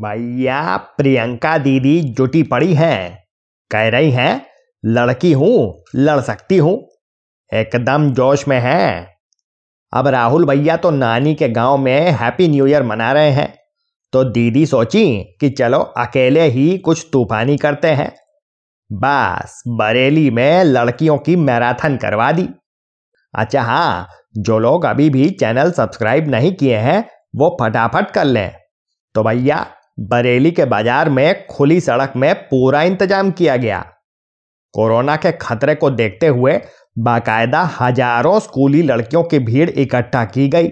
भैया प्रियंका दीदी जुटी पड़ी हैं। कह रही हैं, लड़की हूँ, लड़ सकती हूँ। एकदम जोश में हैं। अब राहुल भैया तो नानी के गाँव में हैप्पी न्यू ईयर मना रहे हैं। तो दीदी सोची कि चलो अकेले ही कुछ तूफानी करते हैं। बस बरेली में लड़कियों की मैराथन करवा दी। अच्छा हाँ जो लोग अभी भी चैनल सब्सक्राइब नहीं किए हैं, वो फटाफट कर लें। तो भैया बरेली के बाज़ार में खुली सड़क में पूरा इंतज़ाम किया गया। कोरोना के खतरे को देखते हुए बाकायदा हज़ारों स्कूली लड़कियों की भीड़ इकट्ठा की गई।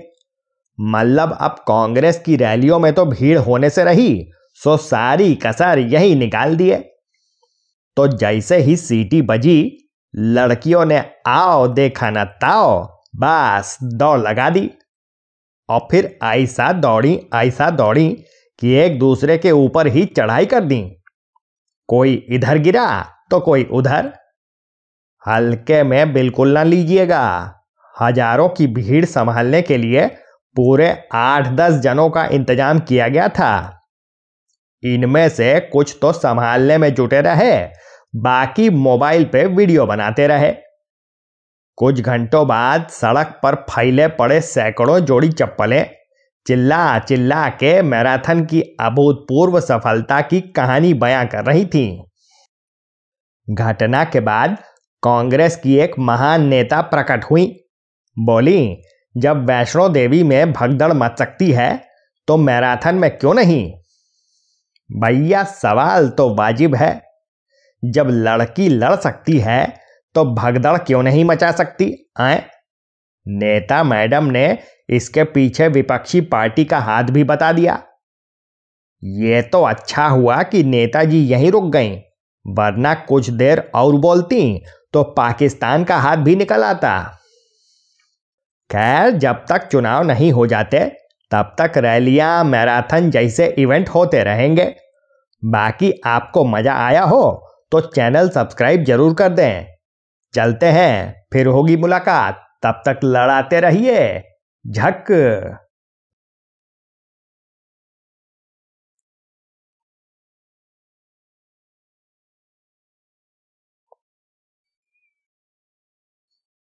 मतलब अब कांग्रेस की रैलियों में तो भीड़ होने से रही, सो सारी कसर यही निकाल दिए। तो जैसे ही सीटी बजी, लड़कियों ने आओ देखा न ताओ, बस दौड़ लगा दी। और फिर ऐसा दौड़ी ऐसा दौड़ी कि एक दूसरे के ऊपर ही चढ़ाई कर दी। कोई इधर गिरा तो कोई उधर। हल्के में बिल्कुल ना लीजिएगा। हज़ारों की भीड़ संभालने के लिए पूरे आठ दस जनों का इंतज़ाम किया गया था। इनमें से कुछ तो संभालने में जुटे रहे, बाकी मोबाइल पे वीडियो बनाते रहे। कुछ घंटों बाद सड़क पर फैले पड़े सैकड़ों जोड़ी चप्पलें चिल्ला चिल्ला के मैराथन की अभूतपूर्व सफलता की कहानी बयां कर रही थी। घटना के बाद कांग्रेस की एक महान नेता प्रकट हुई। बोली, जब वैष्णो देवी में भगदड़ मच सकती है तो मैराथन में क्यों नहीं? भैया, सवाल तो वाजिब है। जब लड़की लड़ सकती है तो भगदड़ क्यों नहीं मचा सकती? आए? नेता मैडम ने इसके पीछे विपक्षी पार्टी का हाथ भी बता दिया। ये तो अच्छा हुआ कि नेताजी यहीं रुक गईं, वरना कुछ देर और बोलती तो पाकिस्तान का हाथ भी निकल आता। खैर, जब तक चुनाव नहीं हो जाते, तब तक रैलियाँ, मैराथन जैसे इवेंट होते रहेंगे। बाकी आपको मज़ा आया हो तो चैनल सब्सक्राइब ज़रूर कर दें। चलते हैं, फिर होगी मुलाकात। तब तक लड़ाते रहिए। झक